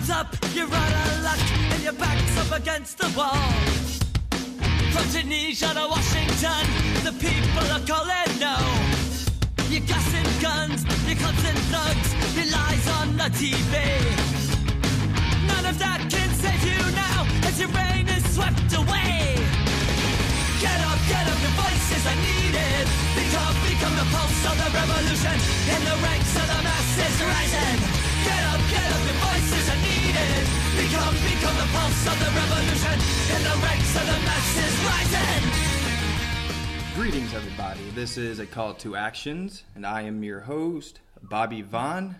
hands up, you're out of luck, and your back's up against the wall. From Tunisia to Washington, the people are calling no. Your gas and guns, your clubs and thugs, your lies on the TV. None of that can save you now as your reign is swept away. Get up, get up, your voices are needed. Become, become the pulse of the revolution in the ranks of the masses rising. Get up, get up, your voices are needed. Become, become the pulse of the revolution in the ranks of the masses rising. Greetings, everybody. This is a call to actions, and I am your host, Bobby Vaughn.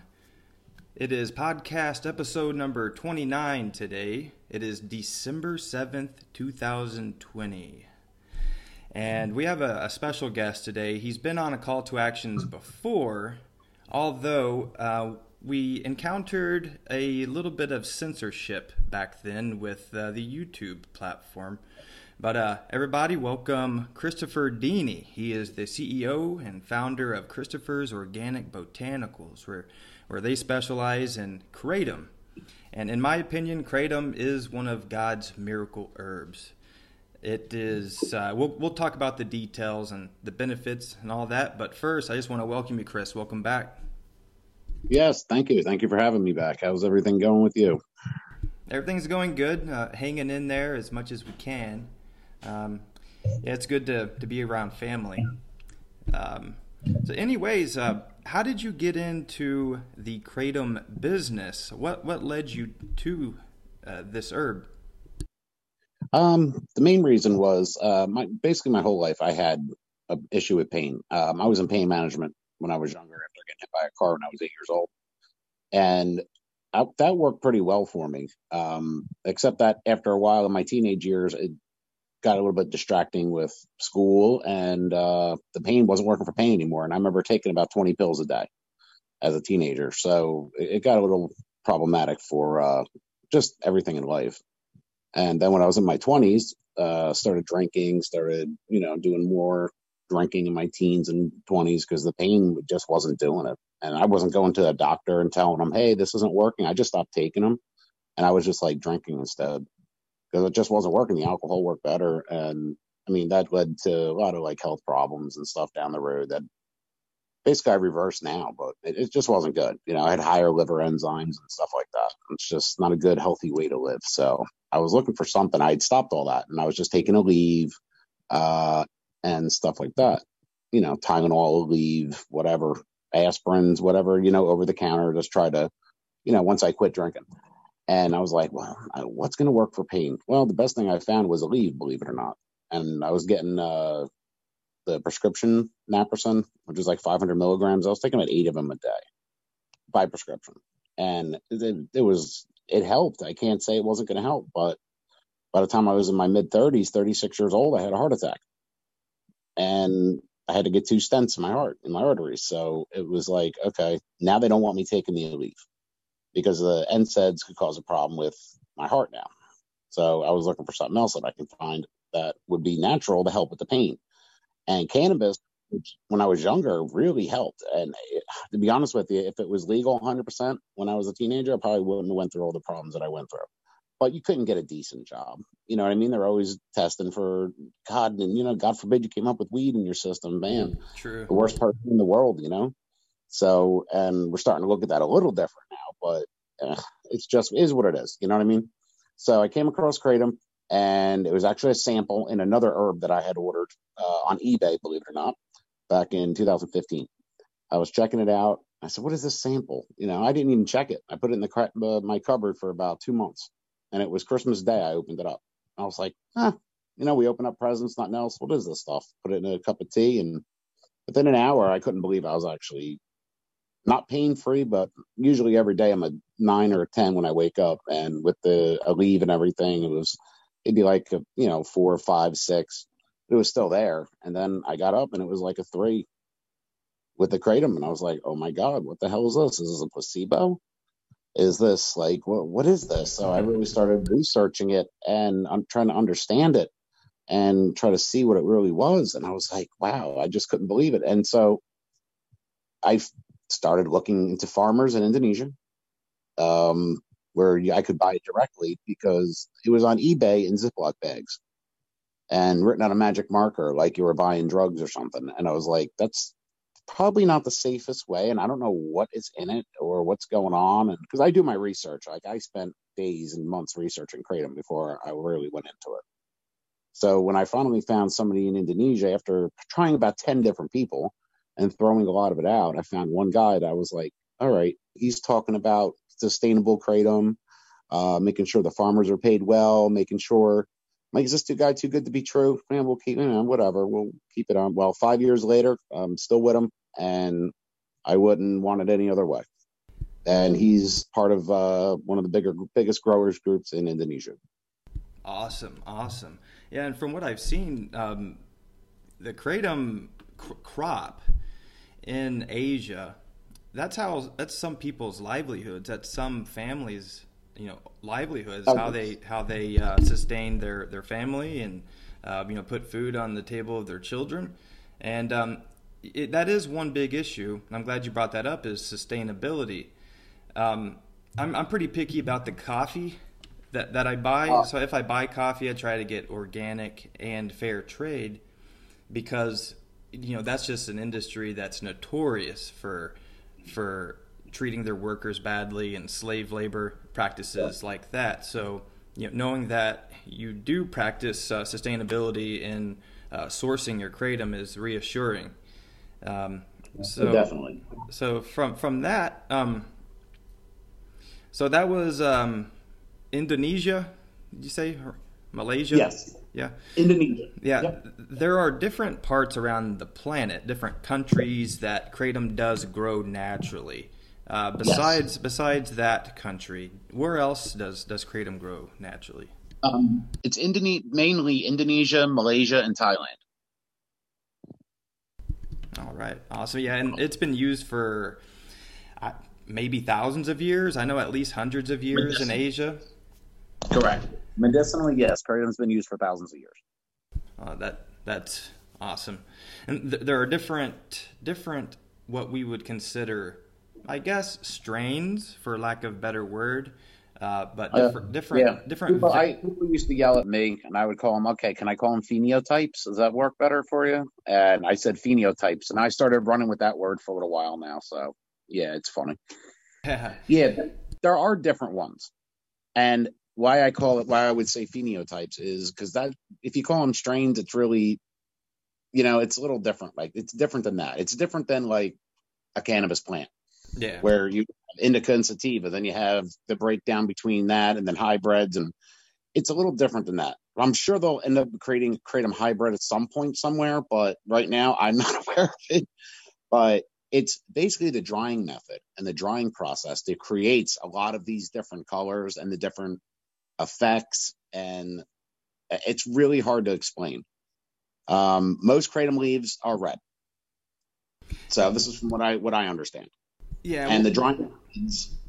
It is podcast episode number 29 today. It is December 7th, 2020. And we have a, a special guest today. He's been on a call to actions before, although uh, we encountered a little bit of censorship back then with uh, the YouTube platform. But uh, everybody, welcome Christopher Deany. He is the CEO and founder of Christopher's Organic Botanicals, where, where they specialize in kratom. And in my opinion, kratom is one of God's miracle herbs. It is. Uh, we'll we'll talk about the details and the benefits and all that. But first, I just want to welcome you, Chris. Welcome back. Yes, thank you. Thank you for having me back. How's everything going with you? Everything's going good. Uh, hanging in there as much as we can. Um, yeah, it's good to to be around family. Um, so, anyways, uh, how did you get into the kratom business? What what led you to uh, this herb? Um, the main reason was uh, my basically my whole life I had an issue with pain. Um, I was in pain management when I was younger getting hit by a car when I was eight years old, and I, that worked pretty well for me. Um, except that after a while in my teenage years, it got a little bit distracting with school, and uh, the pain wasn't working for pain anymore. And I remember taking about twenty pills a day as a teenager, so it, it got a little problematic for uh, just everything in life. And then when I was in my 20s, uh, started drinking, started, you know, doing more drinking in my teens and 20s because the pain just wasn't doing it. And I wasn't going to a doctor and telling them, hey, this isn't working. I just stopped taking them. And I was just like drinking instead because it just wasn't working. The alcohol worked better. And I mean, that led to a lot of like health problems and stuff down the road that basically I reversed now, but it, it, just wasn't good. You know, I had higher liver enzymes and stuff like that. It's just not a good, healthy way to live. So I was looking for something. I had stopped all that and I was just taking Aleve uh, and stuff like that. You know, Tylenol, leave, whatever, aspirins, whatever, you know, over the counter, just try to, you know, once I quit drinking. And I was like, well, what's going to work for pain? Well, the best thing I found was Aleve, believe it or not. And I was getting uh, the prescription naproxen, which is like 500 milligrams. I was taking about eight of them a day by prescription, and it, it was it helped. I can't say it wasn't going to help, but by the time I was in my mid 30s, 36 years old, I had a heart attack, and I had to get two stents in my heart, in my arteries. So it was like, okay, now they don't want me taking the leave because the NSAIDs could cause a problem with my heart now. So I was looking for something else that I can find that would be natural to help with the pain. And cannabis, which when I was younger, really helped. And it, to be honest with you, if it was legal 100% when I was a teenager, I probably wouldn't have went through all the problems that I went through. But you couldn't get a decent job. You know what I mean? They're always testing for God, and you know, God forbid you came up with weed in your system, man. True. The worst person in the world, you know. So, and we're starting to look at that a little different now, but uh, it's just is what it is. You know what I mean? So I came across kratom and it was actually a sample in another herb that I had ordered uh, on eBay, believe it or not, back in 2015. I was checking it out. I said, "What is this sample?" You know, I didn't even check it. I put it in the uh, my cupboard for about two months, and it was Christmas Day. I opened it up. I was like, "Huh." You know, we open up presents, nothing else. What is this stuff? Put it in a cup of tea, and within an hour, I couldn't believe I was actually not pain free, but usually every day I'm a nine or a ten when I wake up, and with the Aleve and everything, it was it'd be like a, you know four, five, six. It was still there, and then I got up and it was like a three with the kratom, and I was like, oh my god, what the hell is this? Is this a placebo? Is this like what? What is this? So I really started researching it, and I'm trying to understand it and try to see what it really was. And I was like, wow, I just couldn't believe it. And so I started looking into farmers in Indonesia. Um, where I could buy it directly because it was on eBay in Ziploc bags and written on a magic marker like you were buying drugs or something. And I was like, that's probably not the safest way. And I don't know what is in it or what's going on. And because I do my research, like I spent days and months researching Kratom before I really went into it. So when I finally found somebody in Indonesia after trying about 10 different people and throwing a lot of it out, I found one guy that I was like, all right, he's talking about sustainable kratom, uh, making sure the farmers are paid well, making sure like is this too guy too good to be true? Man, we'll keep you know, whatever. We'll keep it on. Well, five years later, I'm still with him, and I wouldn't want it any other way. And he's part of uh, one of the bigger, biggest growers groups in Indonesia. Awesome, awesome. Yeah, and from what I've seen, um, the kratom cr- crop in Asia, that's how that's some people's livelihoods. That's some families you know livelihoods, how they how they uh, sustain their their family and uh, you know put food on the table of their children, and um, it, that is one big issue. and I'm glad you brought that up. Is sustainability. Um, I'm I'm pretty picky about the coffee that that I buy. Oh. So if I buy coffee, I try to get organic and fair trade because you know that's just an industry that's notorious for for treating their workers badly and slave labor practices like that. So, you know, knowing that you do practice uh, sustainability in uh, sourcing your kratom is reassuring. Um, so definitely. So from from that, um, so that was um, Indonesia. Did you say Malaysia? Yes. Yeah. Indonesia. Yeah. Yep. There are different parts around the planet, different countries that kratom does grow naturally. Uh, besides yes. besides that country, where else does does kratom grow naturally? Um, it's Indone- mainly Indonesia, Malaysia, and Thailand. All right, awesome. Yeah, and it's been used for uh, maybe thousands of years. I know at least hundreds of years in Asia. Correct. Medicinally, yes, kratom's been used for thousands of years. Uh, that that's awesome. And th- there are different different what we would consider I guess strains, for lack of better word. Uh, but different, uh, different, yeah. different. People, I, people used to yell at me, and I would call them, "Okay, can I call them phenotypes? Does that work better for you?" And I said phenotypes, and I started running with that word for a little while now. So yeah, it's funny. yeah, there are different ones, and why I call it, why I would say phenotypes is because that if you call them strains, it's really, you know, it's a little different. Like it's different than that. It's different than like a cannabis plant. Yeah. Where you have indica and sativa, then you have the breakdown between that and then hybrids, and it's a little different than that. I'm sure they'll end up creating kratom hybrid at some point somewhere, but right now I'm not aware of it. But it's basically the drying method and the drying process that creates a lot of these different colors and the different effects, and it's really hard to explain. Um, most kratom leaves are red. So this is from what I what I understand. Yeah. And the drawing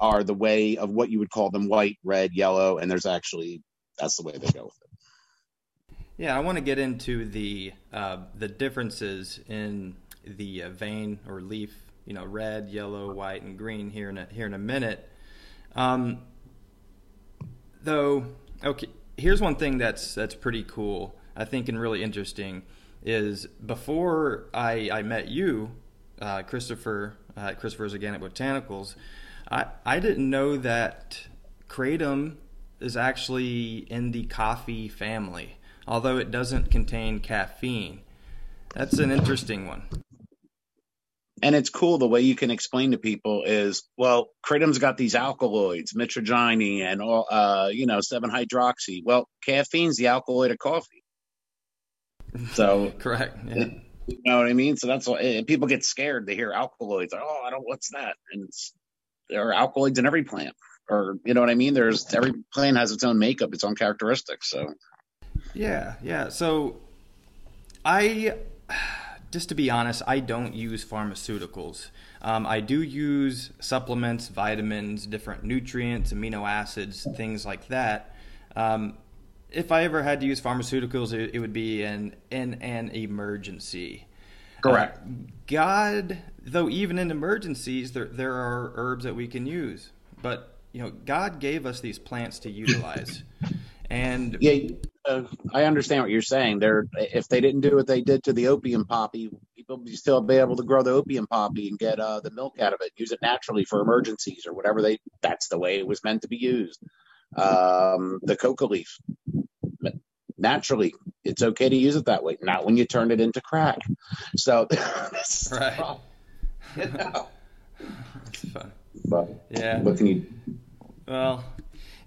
are the way of what you would call them white, red, yellow, and there's actually that's the way they go with it. Yeah, I want to get into the uh, the differences in the uh, vein or leaf, you know, red, yellow, white, and green here in a, here in a minute. Um, though, okay, here's one thing that's that's pretty cool, I think, and really interesting is before I I met you, uh, Christopher at Christopher's Organic Botanicals, I, I didn't know that kratom is actually in the coffee family, although it doesn't contain caffeine. That's an interesting one. And it's cool the way you can explain to people is well, kratom's got these alkaloids, mitragynine and all, uh, you know, seven hydroxy. Well, caffeine's the alkaloid of coffee. So correct. Yeah. It, you know what I mean? So that's why eh, people get scared to hear alkaloids. Oh, I don't. What's that? And there are alkaloids in every plant, or you know what I mean? There's every plant has its own makeup, its own characteristics. So yeah, yeah. So I, just to be honest, I don't use pharmaceuticals. Um, I do use supplements, vitamins, different nutrients, amino acids, things like that. Um, if I ever had to use pharmaceuticals, it, it would be in in an emergency. Correct. Uh, God, though, even in emergencies, there there are herbs that we can use, but you know, God gave us these plants to utilize, and Yeah, uh, I understand what you're saying. There, if they didn't do what they did to the opium poppy, people would still be able to grow the opium poppy and get uh, the milk out of it, use it naturally for emergencies or whatever they. That's the way it was meant to be used. Um, the coca leaf, naturally, it's okay to use it that way. Not when you turn it into crack. So, Right. problem. You know? it's fun. but Yeah. what can you? Well,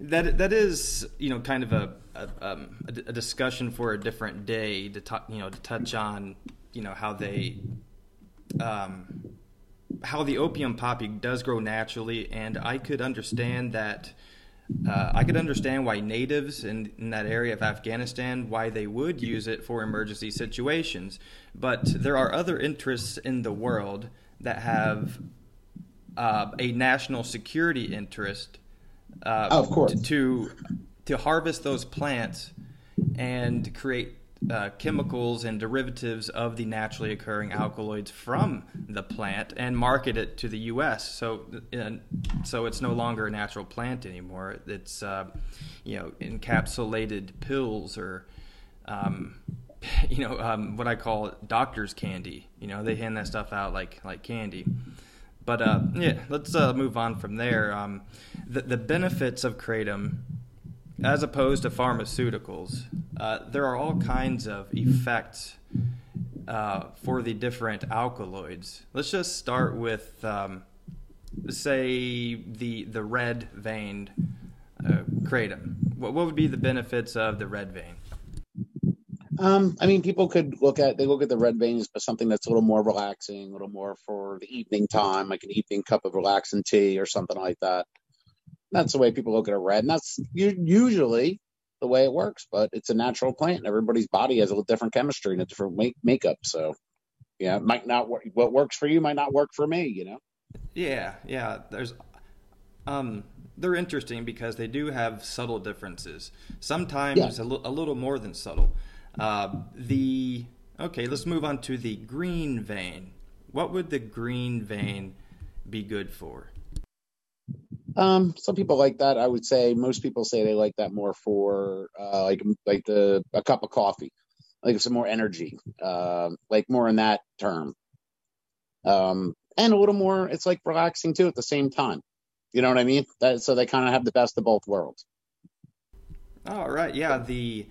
that that is you know kind of a a, um, a, a discussion for a different day to talk you know to touch on you know how they um, how the opium poppy does grow naturally, and I could understand that. Uh, I could understand why natives in, in that area of Afghanistan why they would use it for emergency situations, but there are other interests in the world that have uh, a national security interest uh, Oh, of course. to to harvest those plants and create uh, chemicals and derivatives of the naturally occurring alkaloids from the plant and market it to the U.S. So, so it's no longer a natural plant anymore. It's uh, you know encapsulated pills or um, you know um, what I call doctor's candy. You know they hand that stuff out like like candy. But uh, yeah, let's uh, move on from there. Um, the, the benefits of kratom, as opposed to pharmaceuticals, uh, there are all kinds of effects uh, for the different alkaloids. Let's just start with, um, say, the the red veined uh, kratom. What, what would be the benefits of the red vein? Um, I mean, people could look at they look at the red veins as something that's a little more relaxing, a little more for the evening time, like an evening cup of relaxing tea or something like that. That's the way people look at a red, and that's usually the way it works. But it's a natural plant, and everybody's body has a little different chemistry and a different make- makeup. So, yeah, it might not work. What works for you might not work for me. You know. Yeah, yeah. There's, um, they're interesting because they do have subtle differences. Sometimes Yeah. a, li- a little more than subtle. Uh, the okay, let's move on to the green vein. What would the green vein be good for? Um, some people like that. I would say most people say they like that more for uh, like like the a cup of coffee, like some more energy, um, like more in that term, um, and a little more. It's like relaxing too at the same time. You know what I mean? That, so they kind of have the best of both worlds. All right, yeah. The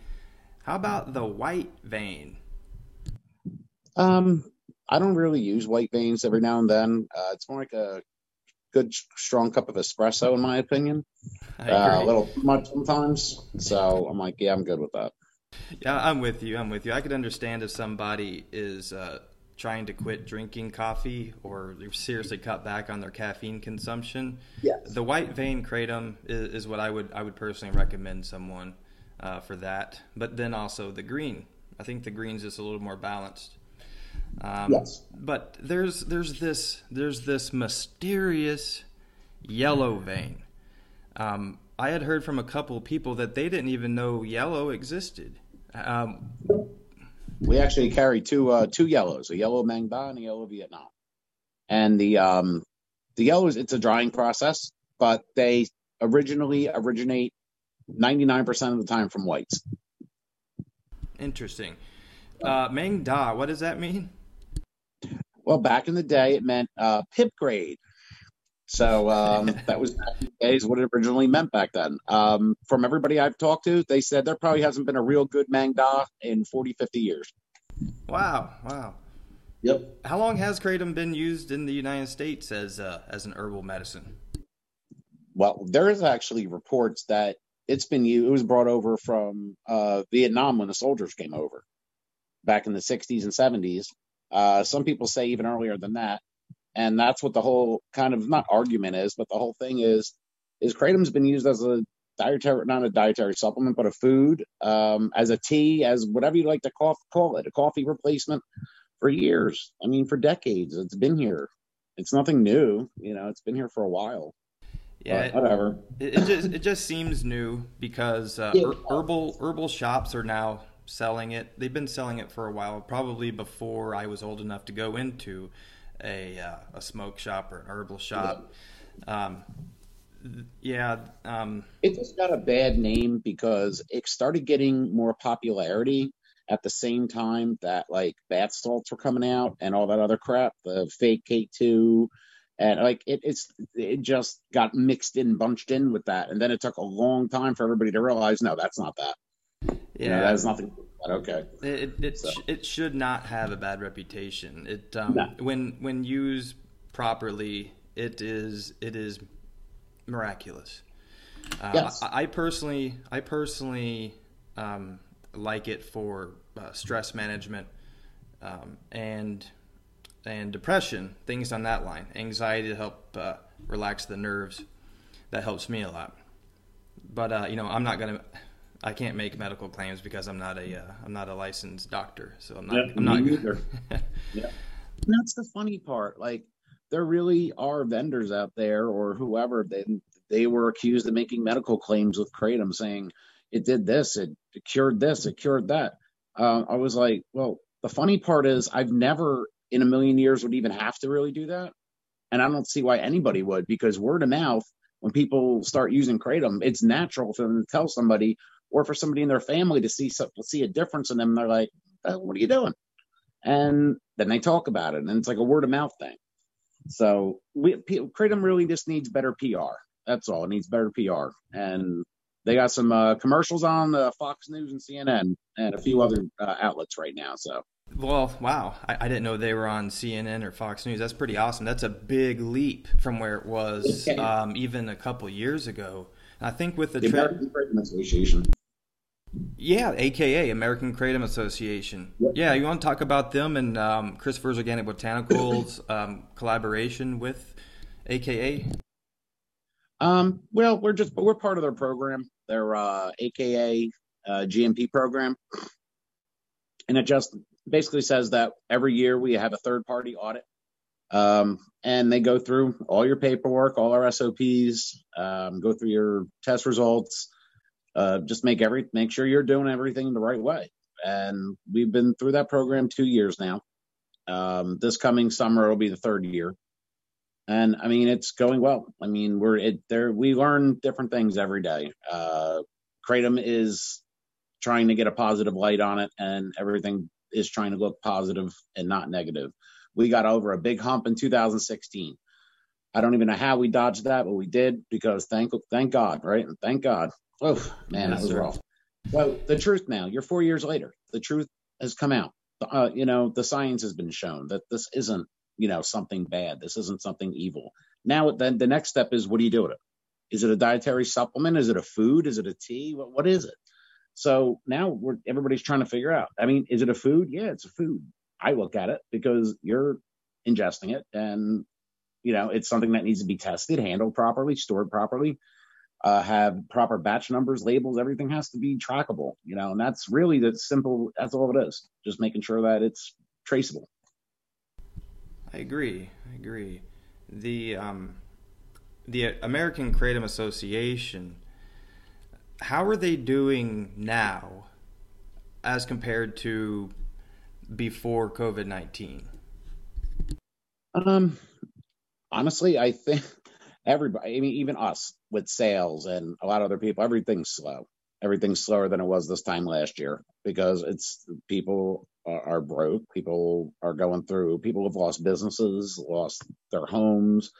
how about the white vein? Um, I don't really use white veins every now and then. Uh, it's more like a good strong cup of espresso, in my opinion. Uh, a little too much sometimes. So I'm like, yeah, I'm good with that. Yeah, I'm with you. I'm with you. I could understand if somebody is uh, trying to quit drinking coffee or they're seriously cut back on their caffeine consumption. Yes. The white vein kratom is, is what I would I would personally recommend someone uh, for that. But then also the green. I think the green's just a little more balanced. Um, Yes. But there's there's this there's this mysterious yellow vein. Um, I had heard from a couple people that they didn't even know yellow existed. Um, We actually carry two uh, two yellows, a yellow Maeng Da and a yellow Vietnam. And the um, the yellows, it's a drying process, but they originally originate 99% of the time from whites. interesting. Uh, Maeng Da, what does that mean? Well, back in the day, it meant uh, pip grade. So um, that was back in the days what it originally meant back then. Um, from everybody I've talked to, they said there probably hasn't been a real good Maeng Da in 40, 50 years. Wow, wow. Yep. How long has kratom been used in the United States as uh, as an herbal medicine? Well, there is actually reports that it's been used. It was brought over from uh, Vietnam when the soldiers came over back in the 60s and 70s. Uh, some people say even earlier than that, and that's what the whole kind of not argument is, but the whole thing is is kratom's been used as a dietary, not a dietary supplement, but a food, um, as a tea, as whatever you like to call, call it, a coffee replacement for years. I mean, for decades, it's been here. It's nothing new, you know. It's been here for a while. Yeah, But whatever. It, it just it just seems new because uh, Yeah. herbal herbal shops are now selling it. They've been selling it for a while, probably before I was old enough to go into a uh, a smoke shop or an herbal shop. Um, yeah, um, it just got a bad name because it started getting more popularity at the same time that like bath salts were coming out and all that other crap, the fake K2, and like it, it's it just got mixed in, bunched in with that, and then it took a long time for everybody to realize, no, that's not that. Yeah, You know, that has nothing. Okay. It it, So- sh- it should not have a bad reputation. It um, No. when when used properly, it is it is miraculous. Uh, Yes. I, I personally I personally um, like it for uh, stress management um, and and depression, things on that line. Anxiety to help uh, relax the nerves. That helps me a lot. But uh, you know, I'm not gonna. I can't make medical claims because I'm not a uh, I'm not a licensed doctor, so I'm not. Yeah, I'm not. me neither. Yeah. That's the funny part. Like there really are vendors out there or whoever they they were accused of making medical claims with kratom saying it did this, it, it cured this, it cured that. Uh, I was like, well, the funny part is I've never in a million years would even have to really do that, and I don't see why anybody would because word of mouth when people start using kratom, it's natural for them to tell somebody or for somebody in their family to see some- see a difference in them. And they're like, "Uh, "What are you doing?" and then they talk about it, and it's like a word of mouth thing. So we Kratom really just needs better PR. That's all. It needs better PR, and they got some uh, commercials on uh, Fox News and CNN and a few other uh, outlets right now. So Well, wow! I, I didn't know they were on CNN or Fox News. That's pretty awesome. That's a big leap from where it was Okay. um, even a couple years ago. I think with the the trend, American Association. Yeah, AKA American Kratom Association. Yep. Yeah, you want to talk about them and um, Christopher's Organic Botanicals um, collaboration with AKA? Um, well, we're just we're part of their program, their uh, AKA uh, GMP program, and it just basically says that every year we have a third party audit, um, and they go through all your paperwork, all our SOPs, um, go through your test results, uh, just make every make sure you're doing everything the right way. And we've been through that program two years now. Um, this coming summer will be the third year and I mean it's going well. I mean we're it there we learn different things every day. Uh, Kratom is trying to get a positive light on it, and everything is trying to look positive and not negative. We got over a big hump in 2016. I don't even know how we dodged that, but we did because thank thank God, right? Thank God. Oh man, Yes, that was sir. rough. Well, the truth now, you're four years later. The truth has come out. Uh, you know, the science has been shown that this isn't you know something bad. This isn't something evil. Now, then the next step is what do you do with it? Is it a dietary supplement? Is it a food? Is it a tea? What, what is it? So now we're everybody's trying to figure out. I mean, is it a food? Yeah, it's a food. I look at it because you're ingesting it, and you know it's something that needs to be tested, handled properly, stored properly, uh, have proper batch numbers, labels. Everything has to be trackable. You know, and that's really the simple. That's all it is. Just making sure that it's traceable. I agree. I agree. The um, the American Kratom Association. How are they doing now, as compared to before COVID nineteen? Um, honestly, I think everybody, I mean, even us with sales and a lot of other people, everything's slow. Everything's slower than it was this time last year because it's people are, broke. People are going through, people have lost businesses, lost their homes.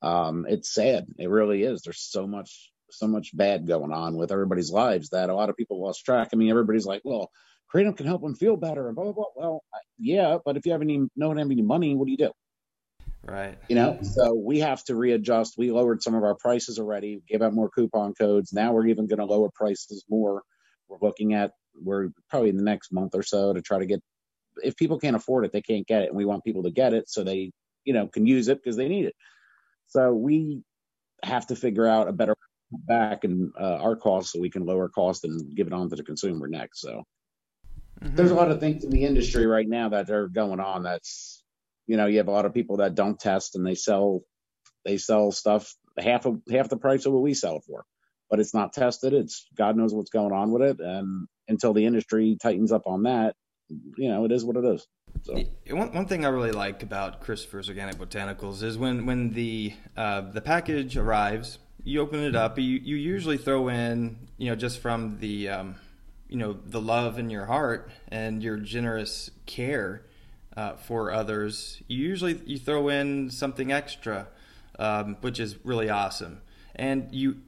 Um, it's sad. It really is. There's so much, so much bad going on with everybody's lives that a lot of people lost track. I mean, everybody's like, well, Kratom can help them feel better and blah, blah, blah. Well, yeah, but if you have any, don't have any money, what do you do? Right. you know so we have to readjust. We lowered some of our prices already gave out more coupon codes. Now we're even going to lower prices more. We're looking at we're probably in the next month or so to try to get if people can't afford it they can't get it and we want people to get it so they you know can use it because they need it. So we have to figure out a better back and uh, our costs so we can lower cost and give it on to the consumer next so. Mhm. there's a lot of things in the industry right now that are going on that's you know you have a lot of people that don't test and they sell they sell stuff half of half the price of what we sell it for but it's not tested. It's god knows what's going on with it. And until the industry tightens up on that you know it is what it is. So. One, one thing I really like about Christopher's Organic Botanicals is when when the uh, the package arrives, you open it up. You you usually throw in, you know, just from the, um, you know, the love in your heart and your generous care uh, for others. You usually you throw in something extra, um, which is really awesome. And you,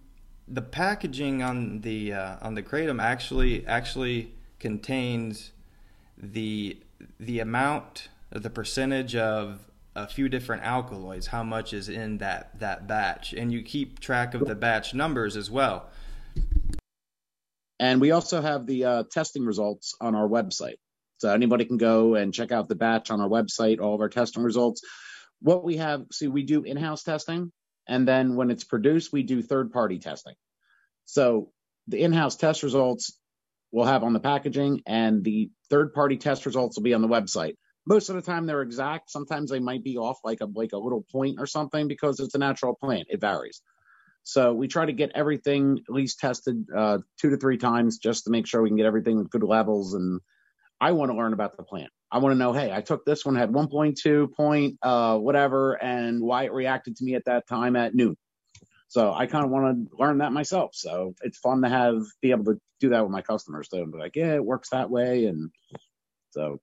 the packaging on the uh, on the kratom actually actually contains the the amount, the percentage of a few different alkaloids, how much is in that that batch, and you keep track of the batch numbers as well. And we also have the uh, testing results on our website. So anybody can go and check out the batch on our website, all of our testing results. What we have, see, we do in house testing, and then when it's produced, we do third party testing. So the in house test results we'll have on the packaging, and the third party test results will be on the website most of the time they're exact. Sometimes they might be off like a like a little point or something because it's a natural plant. It varies. So we try to get everything at least tested uh, two to three times just to make sure we can get everything with good levels. And I want to learn about the plant. I want to know, hey, I took this one had 1.2 point uh, whatever, and why it reacted to me at that time at noon. So I kind of want to learn that myself. So it's fun to have be able to do that with my customers. So be like, yeah, it works that way, and so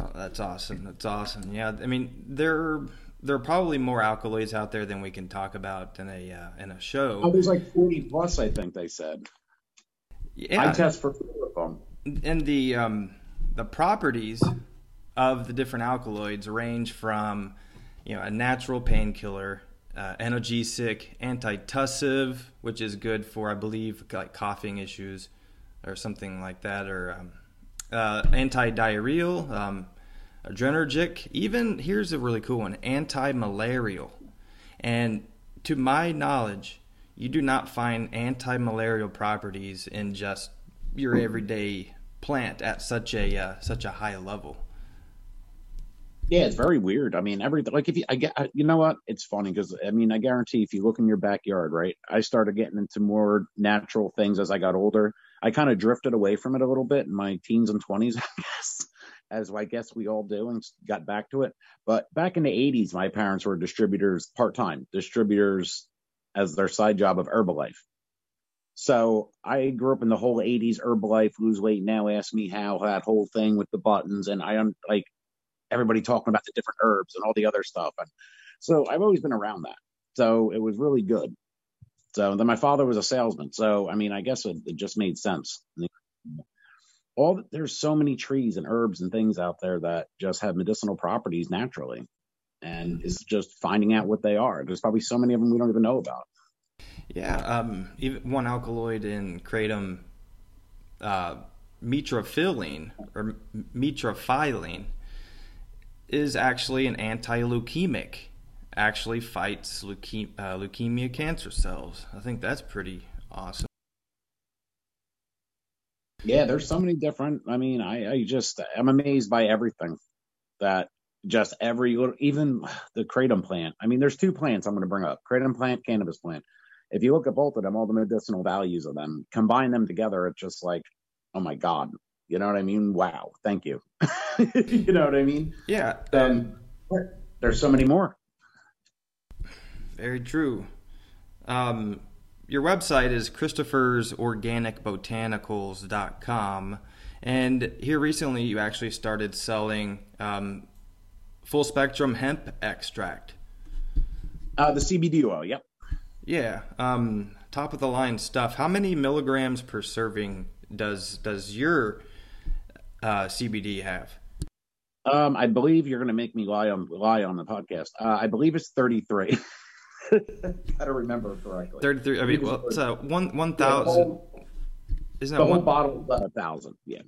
Oh, that's awesome. That's awesome. Yeah, I mean, there there are probably more alkaloids out there than we can talk about in a uh, in a show. Oh, there's like 40 plus, I think they said. Yeah, I test for four of them. And the um, the properties of the different alkaloids range from you know a natural painkiller, uh, analgesic, antitussive, which is good for I believe like coughing issues or something like that, or um, uh, anti-diarrheal, um, adrenergic, even here's a really cool one, anti-malarial. And to my knowledge, you do not find anti-malarial properties in just your everyday plant at such a uh, such a high level. Yeah, it's very weird. I mean, everything like if you I get you know what? It's funny because I mean, I guarantee if you look in your backyard, right? I started getting into more natural things as I got older. I kind of drifted away from it a little bit in my teens and 20s, I guess, as I guess we all do, and got back to it. But back in the 80s, my parents were distributors, part time distributors as their side job of Herbalife. So I grew up in the whole 80s Herbalife, lose weight now, ask me how, that whole thing with the buttons. And I like everybody talking about the different herbs and all the other stuff. And so I've always been around that. So it was really good. So then my father was a salesman. So I mean, I guess it, it just made sense. All there's so many trees and herbs and things out there that just have medicinal properties naturally, and it's just finding out what they are. There's probably so many of them we don't even know about. Yeah, um, even one alkaloid in kratom, uh, or mitraphylline, is actually an anti-leukemic actually fights leuke- uh, leukemia cancer cells. I think that's pretty awesome. Yeah, there's so many different. I mean, I, I just I'm amazed by everything that just every little even the kratom plant. I mean, there's two plants I'm going to bring up: kratom plant, cannabis plant. If you look at both of them, all the medicinal values of them, combine them together, it's just like, oh my god, you know what I mean? Wow, thank you. you know what I mean? Yeah. Um, there's so many more. Very true. Um, your website is christophersorganicbotanicals.com. And here recently, you actually started selling um, full spectrum hemp extract. Uh, the CBD oil, yep. Yeah, um, top of the line stuff. How many milligrams per serving does does your uh, CBD have? Um, I believe you're going to make me lie on lie on the podcast. Uh, I believe it's 33. Gotta remember correctly. Thirty-three. I mean, well, it's one one thousand. Isn't that one bottle? A thousand. Yeah.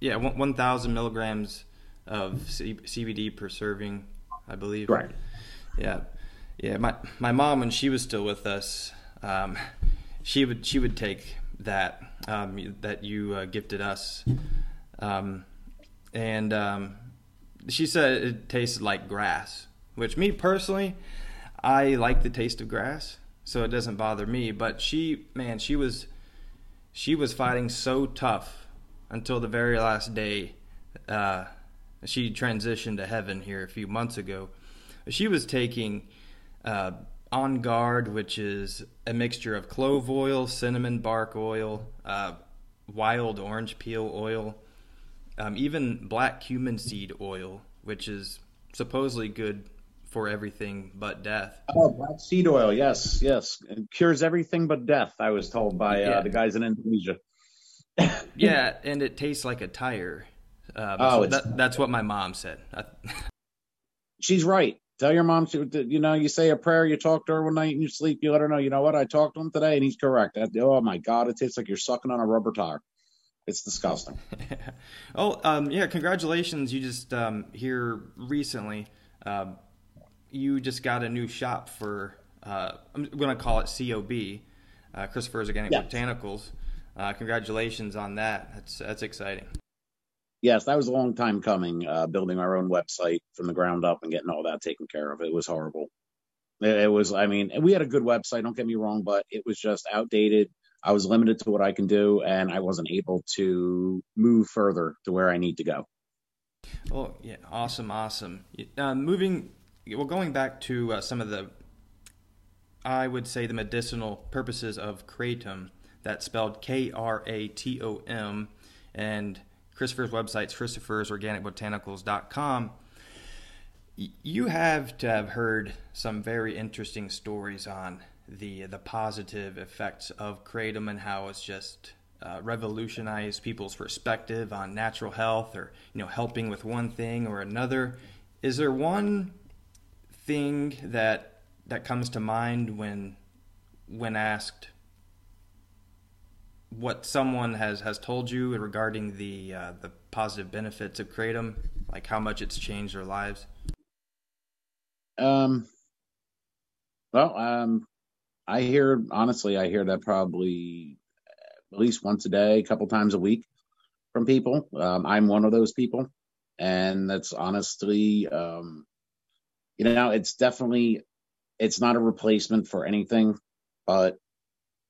Yeah, one, one thousand milligrams of C- CBD per serving, I believe. Right. Yeah, yeah. My my mom, when she was still with us, um, she would she would take that um, that you uh, gifted us, um, and um, she said it tasted like grass. Which me personally, I like the taste of grass, so it doesn't bother me. But she, man, she was she was fighting so tough until the very last day. Uh, she transitioned to heaven here a few months ago. She was taking uh, On Guard, which is a mixture of clove oil, cinnamon bark oil, uh, wild orange peel oil, um, even black cumin seed oil, which is supposedly good for everything but death. Oh, black seed oil, yes, yes, it cures everything but death. I was told by uh, yeah. the guys in Indonesia. yeah, and it tastes like a tire. Um, oh, so that, that's what my mom said. She's right. Tell your mom, you know, you say a prayer, you talk to her one night and you sleep, you let her know, you know what, I talked to him today and he's correct. Oh my God, it tastes like you're sucking on a rubber tire. It's disgusting. oh, um, yeah, congratulations. You just um, here recently, um, you just got a new shop for, uh, I'm going to call it COB, uh, Christopher's Organic yes. Botanicals. Uh, congratulations on that. That's, that's exciting yes, that was a long time coming. Uh, building our own website from the ground up and getting all that taken care of. It was horrible. It, it was, I mean, we had a good website. Don't get me wrong, but it was just outdated. I was limited to what I can do, and I wasn't able to move further to where I need to go. Oh yeah, awesome, awesome. Uh, moving, well, going back to uh, some of the, I would say the medicinal purposes of kratom. That's spelled K R A T O M, and Christopher's website's christophersorganicbotanicals.com. You have to have heard some very interesting stories on the the positive effects of kratom and how it's just uh, revolutionized people's perspective on natural health or you know helping with one thing or another. Is there one thing that that comes to mind when when asked what someone has, has told you regarding the uh, the positive benefits of kratom, like how much it's changed their lives? Um. Well, um, I hear honestly, I hear that probably at least once a day, a couple times a week from people. Um, I'm one of those people, and that's honestly, um, you know, it's definitely, it's not a replacement for anything, but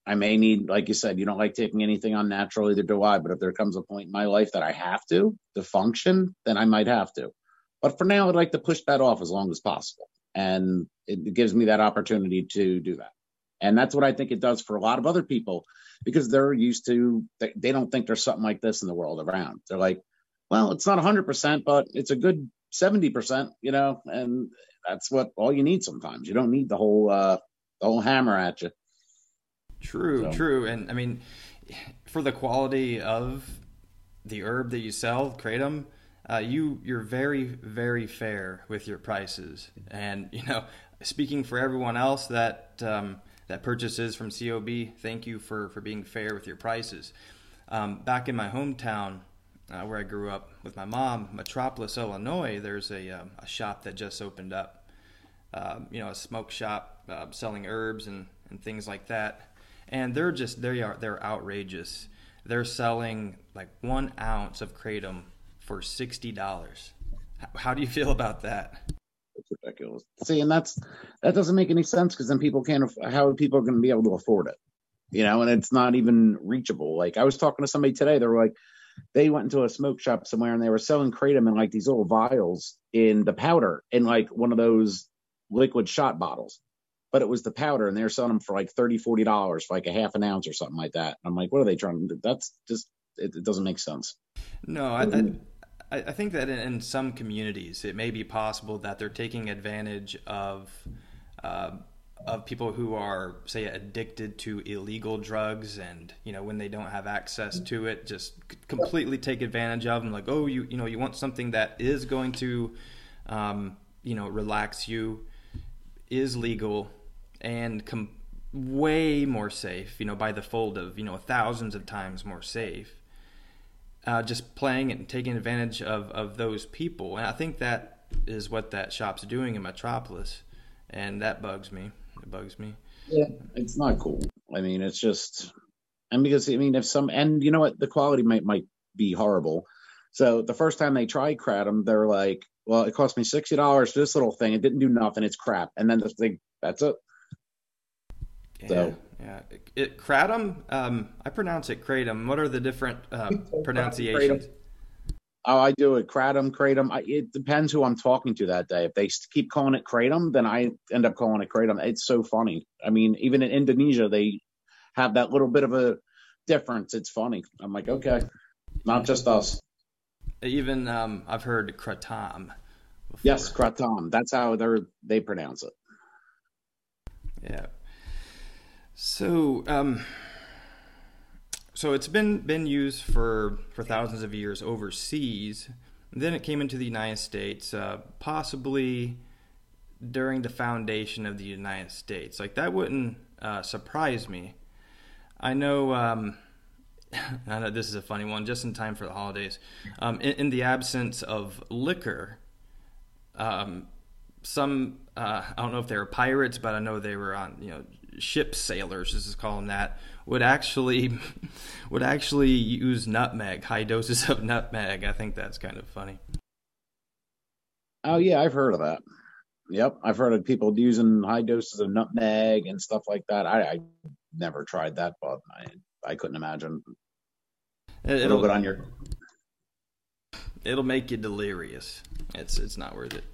I may need, like you said, you don't like taking anything unnatural, either do I. But if there comes a point in my life that I have to to function, then I might have to. But for now, I'd like to push that off as long as possible. And it gives me that opportunity to do that. And that's what I think it does for a lot of other people because they're used to, they don't think there's something like this in the world around. They're like, well, it's not 100%, but it's a good 70%, you know, and that's what all you need sometimes. You don't need the whole, uh, the whole hammer at you. True, so. true. And I mean, for the quality of the herb that you sell, kratom, uh, you you're very very fair with your prices. And you know, speaking for everyone else that um, that purchases from COB, thank you for for being fair with your prices. Um, back in my hometown. Uh, where I grew up with my mom, Metropolis, Illinois, there's a, um, a shop that just opened up. Um, you know, a smoke shop uh, selling herbs and, and things like that and they're just they are they're outrageous. They're selling like one ounce of kratom for sixty dollars. How do you feel about that? It's ridiculous. See, and that's that doesn't make any sense because then people can't. How are people going to be able to afford it? You know, and it's not even reachable. Like I was talking to somebody today, they were like, they went into a smoke shop somewhere and they were selling kratom in like these little vials in the powder in like one of those liquid shot bottles but it was the powder and they're selling them for like 30 40 dollars for like a half an ounce or something like that. I'm like what are they trying to do? That's just it, it doesn't make sense. No I, I, I think that in some communities it may be possible that they're taking advantage of uh, of people who are say addicted to illegal drugs and you know when they don't have access to it just completely take advantage of them like oh you you know you want something that is going to um, you know relax you is legal and com- way more safe, you know, by the fold of, you know, thousands of times more safe. Uh, just playing it and taking advantage of, of those people. And I think that is what that shop's doing in Metropolis. And that bugs me. It bugs me. Yeah, it's not cool. I mean, it's just, and because, I mean, if some, and you know what, the quality might, might be horrible. So the first time they tried Kratom, they're like, well, it cost me $60 for this little thing. It didn't do nothing. It's crap. And then the thing, that's it. Yeah, so. yeah. It, kratom, um, I pronounce it kratom. What are the different uh, pronunciations? Oh, I do it. Kratom, kratom. I, it depends who I'm talking to that day. If they keep calling it kratom, then I end up calling it kratom. It's so funny. I mean, even in Indonesia, they have that little bit of a difference. It's funny. I'm like, okay, not just us. Even um, I've heard kratom. Before. Yes, kratom. That's how they they pronounce it. Yeah. So, um, so it's been been used for for thousands of years overseas. then it came into the United States, uh, possibly during the foundation of the United States. Like that wouldn't uh, surprise me. I know. Um, I know this is a funny one. Just in time for the holidays, um, in, in, the absence of liquor, um, some uh, I don't know if they were pirates, but I know they were on you know ship sailors, this is calling that, would actually would actually use nutmeg, high doses of nutmeg. I think that's kind of funny. Oh yeah, I've heard of that. Yep, I've heard of people using high doses of nutmeg and stuff like that. I, I never tried that, but I I couldn't imagine. It'll get on your. It'll make you delirious. It's it's not worth it.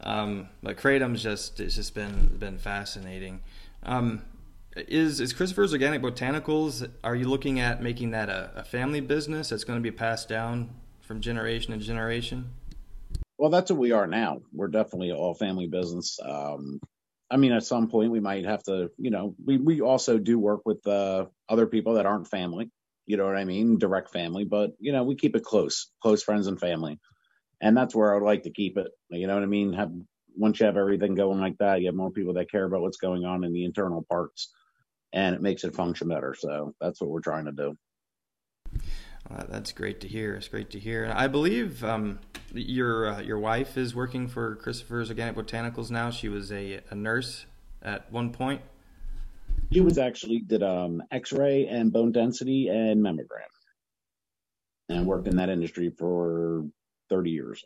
Um, but kratom's just it's just been been fascinating. Um, is is Christopher's Organic Botanicals? Are you looking at making that a, a family business that's going to be passed down from generation to generation? Well, that's what we are now. We're definitely all family business. Um, I mean, at some point we might have to, you know, we, we also do work with uh, other people that aren't family. You know what I mean? Direct family, but you know, we keep it close, close friends and family, and that's where I would like to keep it. You know what I mean? Have once you have everything going like that, you have more people that care about what's going on in the internal parts, and it makes it function better. So that's what we're trying to do. Uh, that's great to hear. It's great to hear. I believe um, your uh, your wife is working for Christopher's Organic Botanicals now. She was a, a nurse at one point. She was actually did um, X-ray and bone density and mammogram, and worked in that industry for thirty years.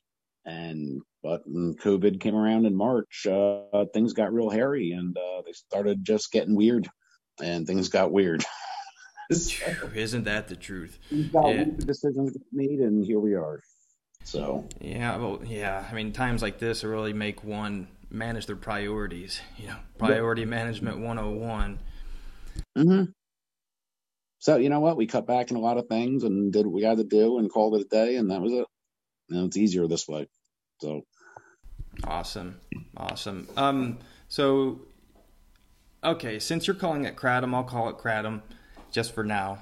And but when COVID came around in March, uh, things got real hairy, and uh, they started just getting weird, and things got weird. Isn't that the truth? Yeah. Decisions made, and here we are. So yeah, well, yeah. I mean, times like this really make one manage their priorities. You know, priority yeah. management 101. Mm-hmm. So you know what? We cut back in a lot of things and did what we had to do and called it a day, and that was it. And it's easier this way. So awesome, awesome. Um, so okay, since you're calling it kratom, I'll call it kratom just for now.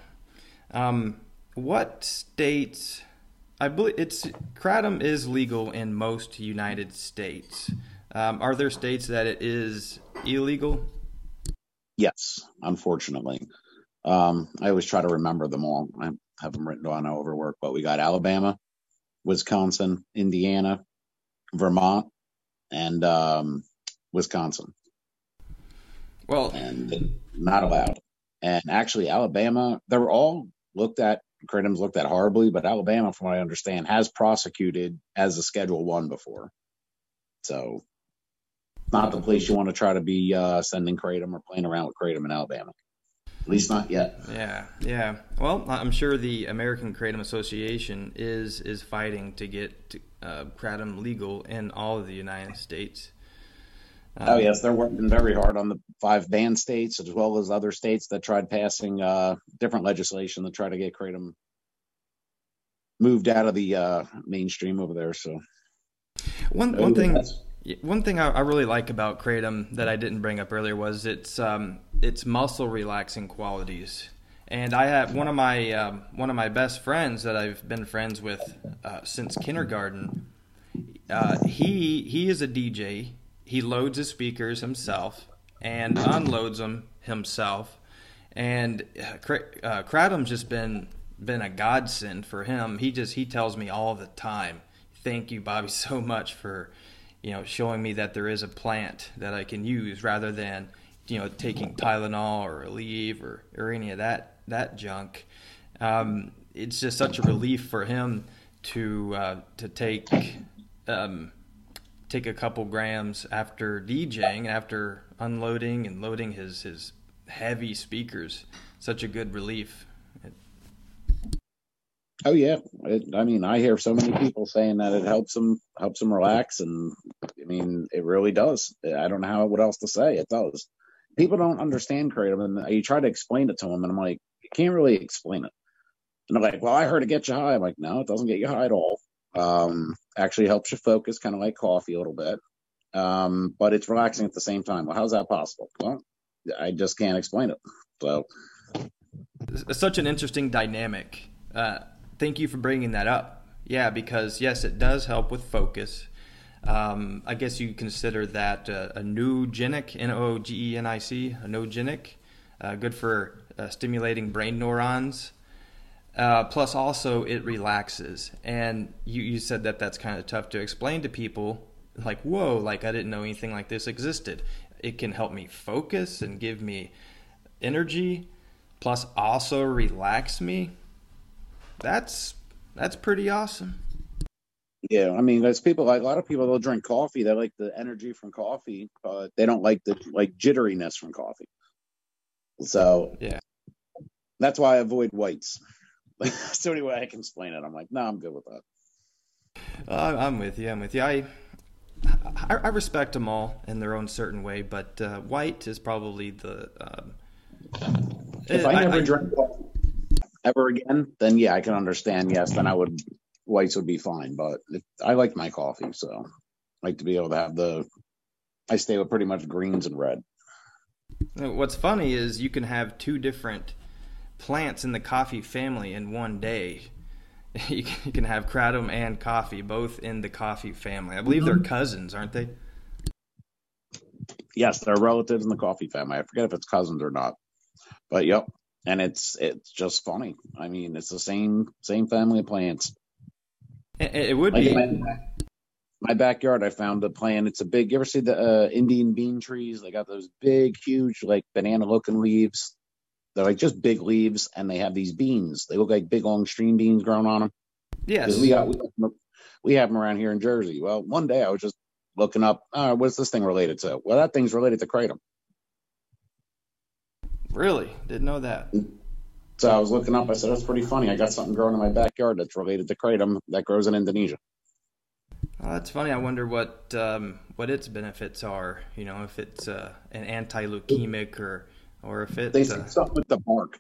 Um, what states? I believe it's kratom is legal in most United States. Um, are there states that it is illegal? Yes, unfortunately. Um, I always try to remember them all. I have them written down over work, but we got Alabama, Wisconsin, Indiana, Vermont, and um, Wisconsin. Well, and not allowed. And actually, Alabama, they were all looked at. Kratom's looked at horribly, but Alabama, from what I understand, has prosecuted as a Schedule One before. So, not the place you want to try to be uh, sending kratom or playing around with kratom in Alabama. At least not yet. Yeah, yeah. Well, I'm sure the American Kratom Association is is fighting to get uh, kratom legal in all of the United States. Um, oh yes, they're working very hard on the five banned states as well as other states that tried passing uh, different legislation to try to get kratom moved out of the uh, mainstream over there. So one one thing. One thing I, really like about kratom that I didn't bring up earlier was its um, its muscle relaxing qualities. And I have one of my um, one of my best friends that I've been friends with uh, since kindergarten. Uh, he he is a DJ. He loads his speakers himself and unloads them himself. And uh, uh Kratom's just been been a godsend for him. He just he tells me all the time, "Thank you, Bobby, so much for." you know, showing me that there is a plant that I can use rather than, you know, taking Tylenol or Aleve or, or any of that that junk. Um, it's just such a relief for him to uh, to take um, take a couple grams after DJing, after unloading and loading his his heavy speakers. Such a good relief. Oh yeah, it, I mean, I hear so many people saying that it helps them helps them relax, and I mean, it really does. I don't know how what else to say. It does. People don't understand kratom, and you try to explain it to them, and I'm like, can't really explain it. And they're like, well, I heard it gets you high. I'm like, no, it doesn't get you high at all. Um, actually helps you focus, kind of like coffee a little bit. Um, but it's relaxing at the same time. Well, how's that possible? Well, I just can't explain it. So it's such an interesting dynamic. Uh, thank you for bringing that up. Yeah, because yes, it does help with focus. Um, I guess you consider that uh, a noogenic, N O G E N I C, a noogenic, uh, good for uh, stimulating brain neurons. Uh, plus, also it relaxes, and you, you said that that's kind of tough to explain to people. Like, whoa, like I didn't know anything like this existed. It can help me focus and give me energy, plus also relax me that's that's pretty awesome. Yeah, I mean, there's people like a lot of people they'll drink coffee. They like the energy from coffee, but they don't like the like jitteriness from coffee. So yeah, that's why I avoid whites. that's the only way I can explain it. I'm like, no, I'm good with that. Uh, I'm with you. I'm with you. I, I, I respect them all in their own certain way, but uh, white is probably the. Um, if I never I, drink ever again, then yeah, I can understand. Yes, then I would whites would be fine. But if, I like my coffee, so I like to be able to have the. I stay with pretty much greens and red. What's funny is you can have two different plants in the coffee family in one day. You can have kratom and coffee both in the coffee family. I believe mm-hmm. they're cousins, aren't they? Yes, they're relatives in the coffee family. I forget if it's cousins or not, but yep, and it's it's just funny. I mean, it's the same same family of plants. It, it would like be. My, my, backyard, I found a plant. It's a big. You ever see the uh, Indian bean trees? They got those big, huge, like banana-looking leaves. They're like just big leaves, and they have these beans. They look like big, long string beans grown on them. Yes, we got we, have them around here in Jersey. Well, one day I was just looking up, uh, what's this thing related to? Well, that thing's related to kratom. Really? Didn't know that. So I was looking up. I said, that's pretty funny. I got something growing in my backyard that's related to kratom that grows in Indonesia. Well, that's funny. I wonder what um, what its benefits are. You know, if it's uh, an anti-leukemic or or if it. They said uh, something with the bark.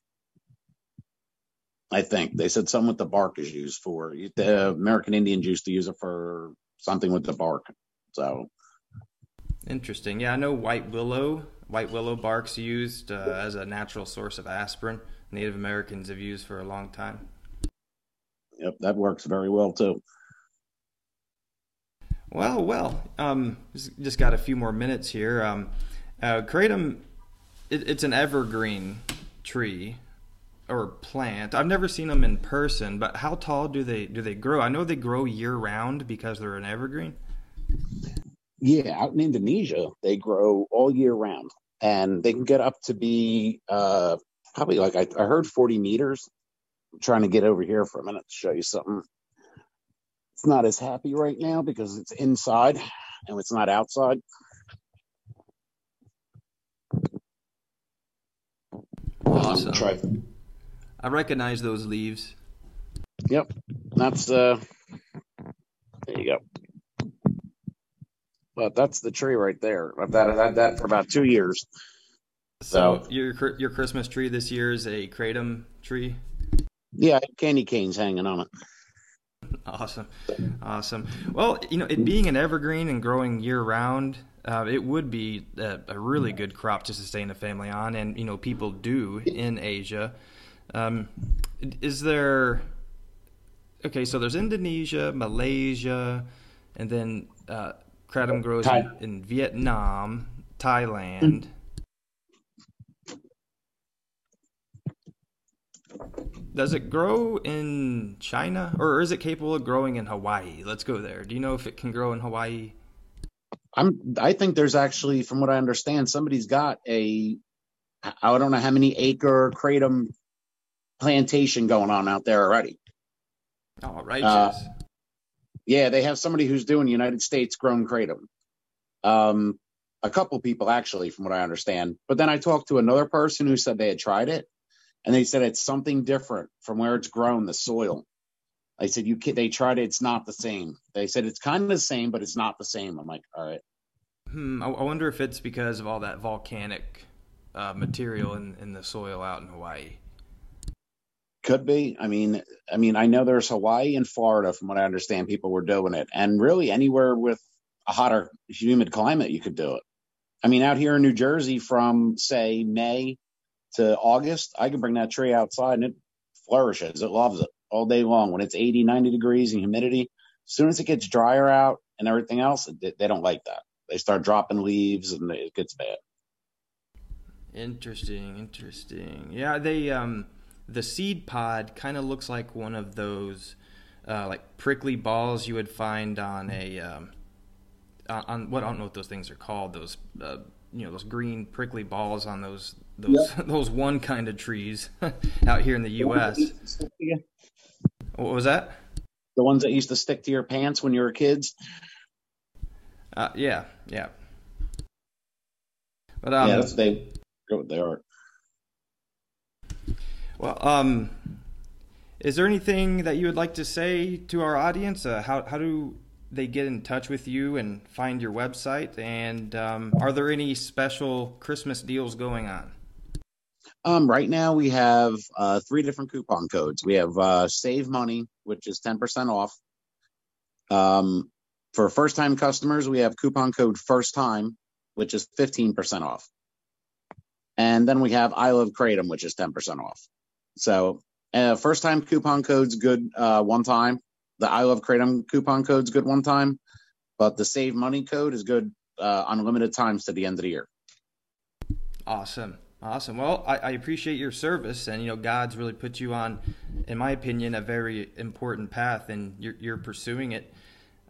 I think they said something with the bark is used for. The American Indians used to use it for something with the bark. So. Interesting. Yeah, I know white willow White willow bark's used uh, as a natural source of aspirin. Native Americans have used for a long time. Yep, that works very well too. Well, well, um, just got a few more minutes here. Um, uh, kratom, it, it's an evergreen tree or plant. I've never seen them in person, but how tall do they do they grow? I know they grow year round because they're an evergreen. Yeah, out in Indonesia, they grow all year round, and they can get up to be uh, probably like I, I heard 40 meters. I'm trying to get over here for a minute to show you something. It's not as happy right now because it's inside and it's not outside. Awesome. Try. I recognize those leaves. Yep, that's uh. There you go. But that's the tree right there. I've had, I've had that for about two years. So, so your your Christmas tree this year is a kratom tree. Yeah, candy canes hanging on it. Awesome, awesome. Well, you know, it being an evergreen and growing year round, uh, it would be a, a, really good crop to sustain a family on, and you know, people do in Asia. Um, is there? Okay, so there's Indonesia, Malaysia, and then uh, Kratom grows in, in, Vietnam, Thailand. Does it grow in China or is it capable of growing in Hawaii? Let's go there. Do you know if it can grow in Hawaii? I'm I think there's actually from what I understand somebody's got a I don't know how many acre kratom plantation going on out there already. All right. Uh, yeah, they have somebody who's doing United States grown kratom. Um, a couple people actually, from what I understand. But then I talked to another person who said they had tried it, and they said it's something different from where it's grown, the soil. I said, you they tried it. It's not the same. They said it's kind of the same, but it's not the same. I'm like, all right. Hmm. I, I wonder if it's because of all that volcanic uh, material in, in the soil out in Hawaii. Could be. I mean, I mean, I know there's Hawaii and Florida, from what I understand, people were doing it, and really anywhere with a hotter, humid climate, you could do it. I mean, out here in New Jersey, from say May to August, I can bring that tree outside and it flourishes. It loves it all day long. When it's 80, 90 degrees and humidity, as soon as it gets drier out and everything else, they don't like that. They start dropping leaves and it gets bad. Interesting, interesting. Yeah, they um the seed pod kind of looks like one of those uh, like prickly balls you would find on a um, on what I don't know what those things are called. Those uh, you know those green prickly balls on those those yep. those one kind of trees out here in the U.S. What was that? The ones that used to stick to your pants when you were kids. Uh, yeah, yeah. But um, yeah, that's they. They are. Well, um, is there anything that you would like to say to our audience? Uh, how how do they get in touch with you and find your website? And um, are there any special Christmas deals going on? Um, right now, we have uh, three different coupon codes. We have uh, Save Money, which is ten percent off. Um, for first time customers, we have coupon code First Time, which is fifteen percent off. And then we have I Love Kratom, which is ten percent off. So uh, first time coupon code's good uh, one time. The I Love Kratom coupon code's good one time, but the Save Money code is good uh, unlimited times to the end of the year. Awesome. Awesome. Well, I, I, appreciate your service, and you know, God's really put you on, in my opinion, a very important path, and you're, you're pursuing it.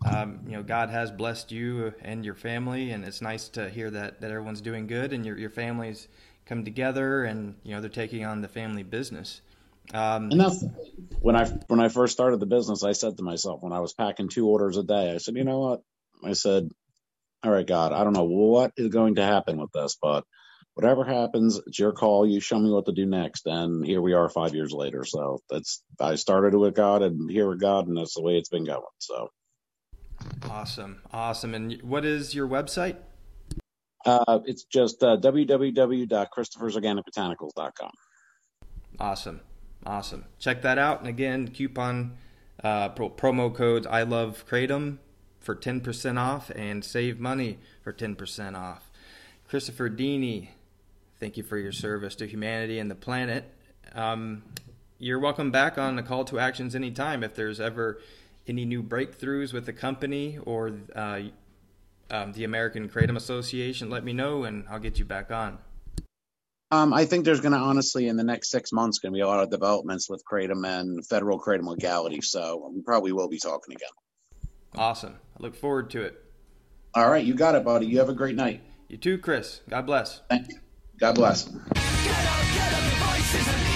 Um, you know, God has blessed you and your family, and it's nice to hear that that everyone's doing good, and your your family's come together and you know they're taking on the family business. Um, and that's when I when I first started the business, I said to myself when I was packing two orders a day, I said, you know what? I said, all right, God, I don't know what is going to happen with this, but whatever happens, it's your call. You show me what to do next, and here we are five years later. So that's I started with God, and here with God, and that's the way it's been going. So awesome, awesome. And what is your website? Uh, it's just uh, www.christophersorganicbotanicals.com. Awesome. Awesome. Check that out. And again, coupon uh, pro- promo codes I love Kratom for 10% off and save money for 10% off. Christopher Deany, thank you for your service to humanity and the planet. Um, you're welcome back on the call to actions anytime if there's ever any new breakthroughs with the company or uh, um, the American Kratom Association, let me know and I'll get you back on. Um, I think there's going to honestly in the next six months going to be a lot of developments with kratom and federal kratom legality. So we probably will be talking again. Awesome. I look forward to it. All right, you got it, buddy. You have a great night. You too, Chris. God bless. Thank you. God bless. rising. In the ranks